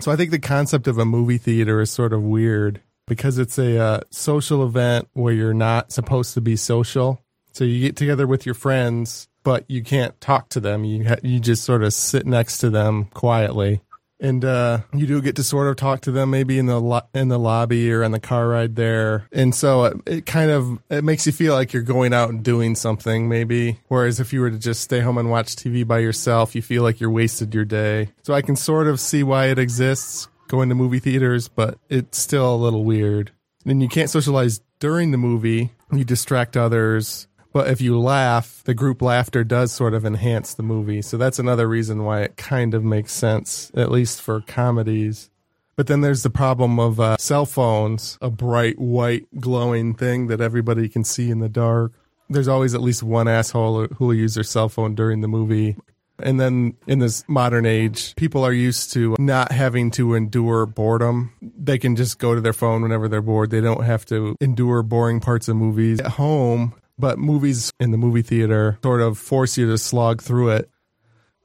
So I think the concept of a movie theater is sort of weird because it's a uh, social event where you're not supposed to be social. So you get together with your friends, but you can't talk to them. You ha- you just sort of sit next to them quietly and uh, you do get to sort of talk to them maybe in the lo- in the lobby or on the car ride there. And so it, it, kind of it makes you feel like you're going out and doing something maybe. Whereas if you were to just stay home and watch tv by yourself you feel like you're wasted your day. So i can sort of see why it exists going to movie theaters but it's still a little weird. And you can't socialize during the movie. You distract others but if you laugh, the group laughter does sort of enhance the movie. So that's another reason why it kind of makes sense, at least for comedies. But then there's the problem of uh, cell phones, a bright white glowing thing that everybody can see in the dark. There's always at least one asshole who will use their cell phone during the movie. And then in this modern age, people are used to not having to endure boredom. They can just go to their phone whenever they're bored. They don't have to endure boring parts of movies. At home, but movies in the movie theater sort of force you to slog through it.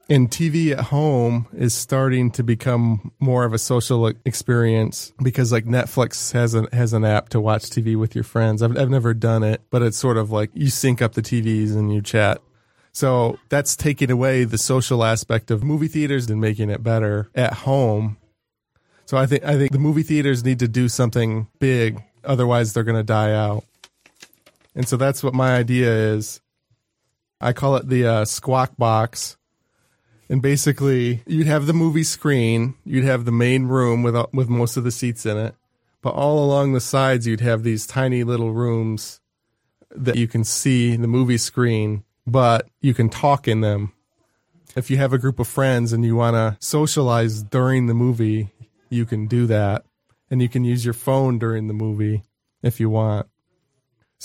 And TV at home is starting to become more of a social experience because like Netflix has an has an app to watch TV with your friends. I've I've never done it, but it's sort of like you sync up the TVs and you chat. So that's taking away the social aspect of movie theaters and making it better at home. So I think I think the movie theaters need to do something big, otherwise they're going to die out. And so that's what my idea is. I call it the uh, squawk box. And basically, you'd have the movie screen, you'd have the main room with uh, with most of the seats in it, but all along the sides you'd have these tiny little rooms that you can see the movie screen, but you can talk in them. If you have a group of friends and you want to socialize during the movie, you can do that. And you can use your phone during the movie if you want.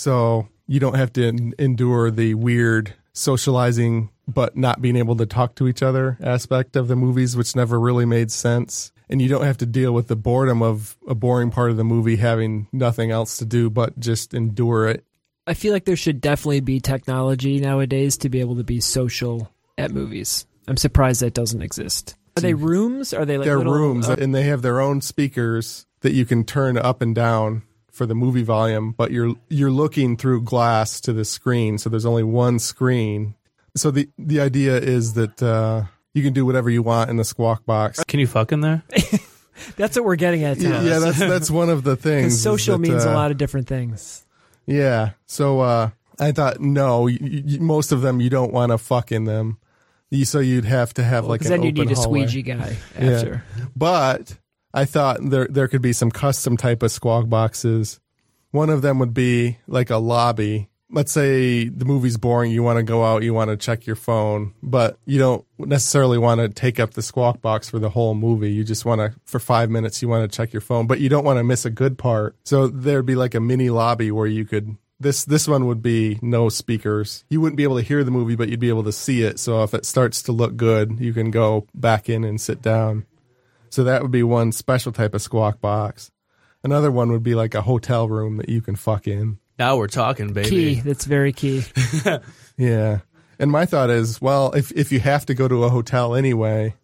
So you don't have to endure the weird socializing but not being able to talk to each other aspect of the movies, which never really made sense. And you don't have to deal with the boredom of a boring part of the movie having nothing else to do but just endure it. I feel like there should definitely be technology nowadays to be able to be social at movies. I'm surprised that doesn't exist. Are they rooms? Are they like they're little, rooms, uh, and they have their own speakers that you can turn up and down for the movie volume, but you're you're looking through glass to the screen, so there's only one screen. So the the idea is that uh, you can do whatever you want in the squawk box. Can you fuck in there? That's what we're getting at. Yeah, Thomas. yeah, that's that's one of the things. social that, means a uh, lot of different things. Yeah. So uh, I thought no, you, you, most of them you don't want to fuck in them. You, so you'd have to have like an then you open need a squeegee guy Yeah. after. But I thought there there could be some custom type of squawk boxes. One of them would be like a lobby. Let's say the movie's boring, you want to go out, you want to check your phone, but you don't necessarily want to take up the squawk box for the whole movie. You just want to, for five minutes, you want to check your phone, but you don't want to miss a good part. So there'd be like a mini lobby where you could this this one would be no speakers. You wouldn't be able to hear the movie, but you'd be able to see it. So if it starts to look good, you can go back in and sit down. So that would be one special type of squawk box. Another one would be like a hotel room that you can fuck in. Now we're talking, baby. Key. That's very key. Yeah. And my thought is, well, if if you have to go to a hotel anyway,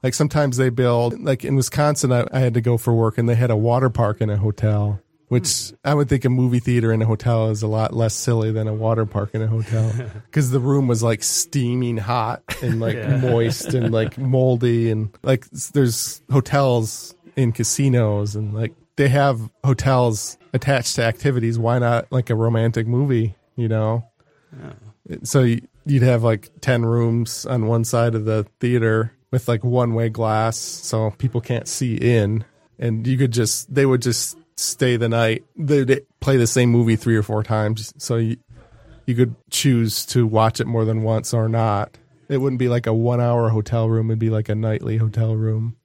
like sometimes they build like in Wisconsin I, I had to go for work and they had a water park in a hotel. Which I would think a movie theater in a hotel is a lot less silly than a water park in a hotel because the room was like steaming hot and like moist and like moldy and like there's hotels in casinos and like they have hotels attached to activities. Why not like a romantic movie? You know, so you- you'd have like 10 rooms on one side of the theater with like one way glass so people can't see in and you could just they would just stay the night. They'd play the same movie three or four times so you, you could choose to watch it more than once or not. It wouldn't be like a one hour hotel room it'd be like a nightly hotel room.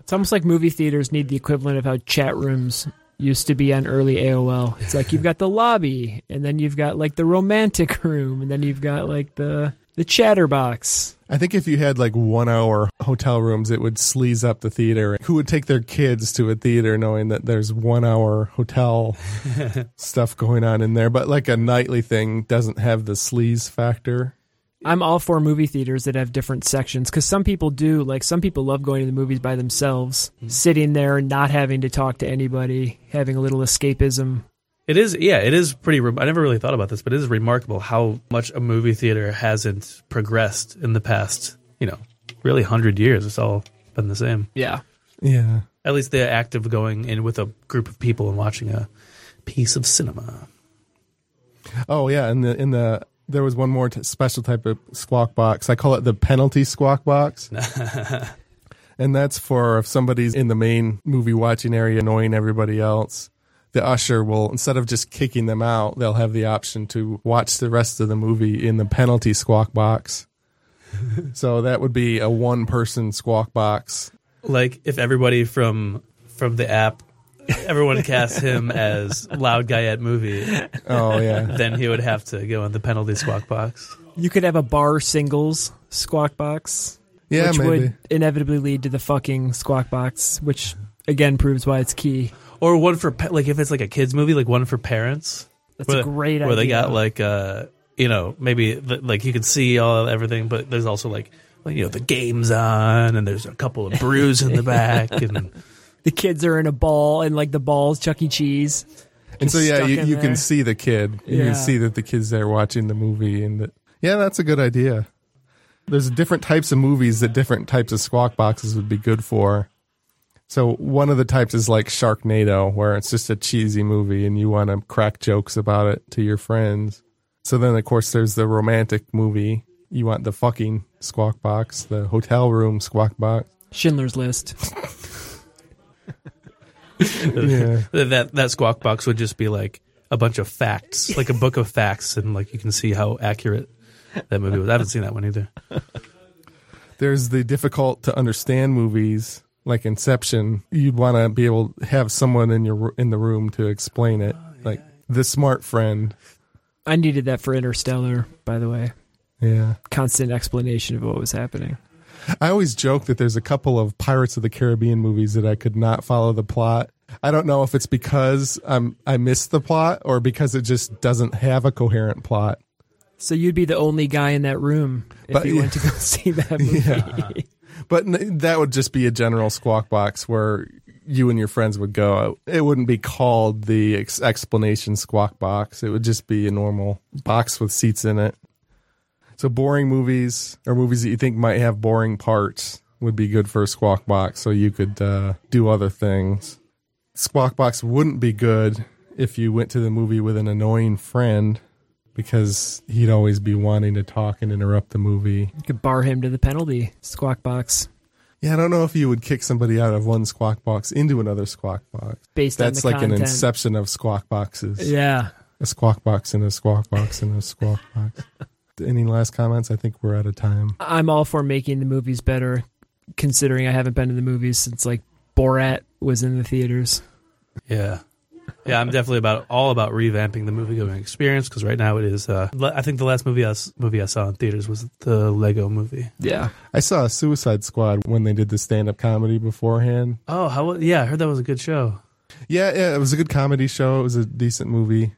It's almost like movie theaters need the equivalent of how chat rooms used to be on early AOL. It's like you've got the lobby, and then you've got like the romantic room, and then you've got like the the chatterbox. I think if you had like one hour hotel rooms, it would sleaze up the theater. Who would take their kids to a theater knowing that there's one hour hotel stuff going on in there? But like a nightly thing doesn't have the sleaze factor. I'm all for movie theaters that have different sections because some people do. Like some people love going to the movies by themselves, mm-hmm. sitting there and not having to talk to anybody, having a little escapism. It is, yeah, it is pretty. Re- I never really thought about this, but it is remarkable how much a movie theater hasn't progressed in the past, you know, really hundred years. It's all been the same. Yeah. Yeah. At least the act of going in with a group of people and watching a piece of cinema. Oh yeah, and the in the there was one more t- special type of squawk box. I call it the penalty squawk box. and that's for if somebody's in the main movie watching area annoying everybody else. The usher will instead of just kicking them out, they'll have the option to watch the rest of the movie in the penalty squawk box. so that would be a one person squawk box. Like if everybody from from the app, everyone casts him as loud guy at movie, Oh yeah. then he would have to go in the penalty squawk box. You could have a bar singles squawk box, Yeah, which maybe. would inevitably lead to the fucking squawk box, which again proves why it's key. Or one for pa- like if it's like a kids movie, like one for parents. That's where, a great where idea. Where they got like uh you know maybe the, like you can see all everything, but there's also like like you know the games on and there's a couple of brews in the back and the kids are in a ball and like the balls Chuck E. Cheese. And so yeah, you, you there. can see the kid. You Yeah. can see that the kid's there watching the movie, and that, yeah, that's a good idea. There's different types of movies that different types of squawk boxes would be good for. So one of the types is like Sharknado, where it's just a cheesy movie and you want to crack jokes about it to your friends. So then, of course, there's the romantic movie. You want the fucking squawk box, the hotel room squawk box. Schindler's List. Yeah. that that squawk box would just be like a bunch of facts, like a book of facts, and like you can see how accurate that movie was. I haven't seen that one either. there's the difficult to understand movies like Inception. You'd want to be able to have someone in your in the room to explain it, oh, like the smart friend. I needed that for Interstellar, by the way. Yeah, Constant explanation of what was happening. I always joke that there's a couple of Pirates of the Caribbean movies that I could not follow the plot. I don't know if it's because I'm I missed the plot or because it just doesn't have a coherent plot. So you'd be the only guy in that room if But- you went to go see that movie. Yeah. But that would just be a general squawk box where you and your friends would go. It wouldn't be called the ex- explanation squawk box. It would just be a normal box with seats in it. So boring movies or movies that you think might have boring parts would be good for a squawk box so you could uh, do other things. Squawk box wouldn't be good if you went to the movie with an annoying friend because he'd always be wanting to talk and interrupt the movie. You could bar him to the penalty squawk box Yeah, I don't know if you would kick somebody out of one squawk box into another squawk box. based That's on like the an inception of squawk boxes. Yeah. A squawk box and a squawk box and a squawk box. Any last comments? I think we're out of time. I'm all for making the movies better, considering I haven't been to the movies since like Borat was in the theaters. Yeah. Yeah, I'm definitely about all about revamping the movie going experience because right now it is. Uh, I think the last movie I, s- movie I saw in theaters was the Lego movie. Yeah. I saw Suicide Squad when they did the stand up comedy beforehand. Oh, how? Yeah, I heard that was a good show. Yeah, yeah, it was a good comedy show. It was a decent movie.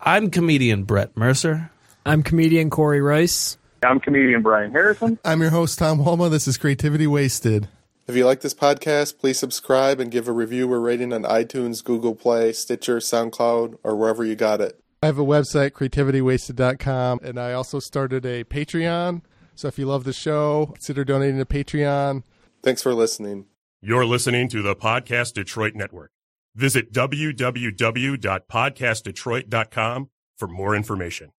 I'm comedian Brett Mercer. I'm comedian Corey Rice. I'm comedian Brian Harrison. I'm your host, Tom Holma. This is Creativity Wasted. If you like this podcast, please subscribe and give a review or rating on iTunes, Google Play, Stitcher, SoundCloud, or wherever you got it. I have a website, creativitywasted.com, and I also started a Patreon. So if you love the show, consider donating to Patreon. Thanks for listening. You're listening to the Podcast Detroit Network. Visit www.podcastdetroit.com for more information.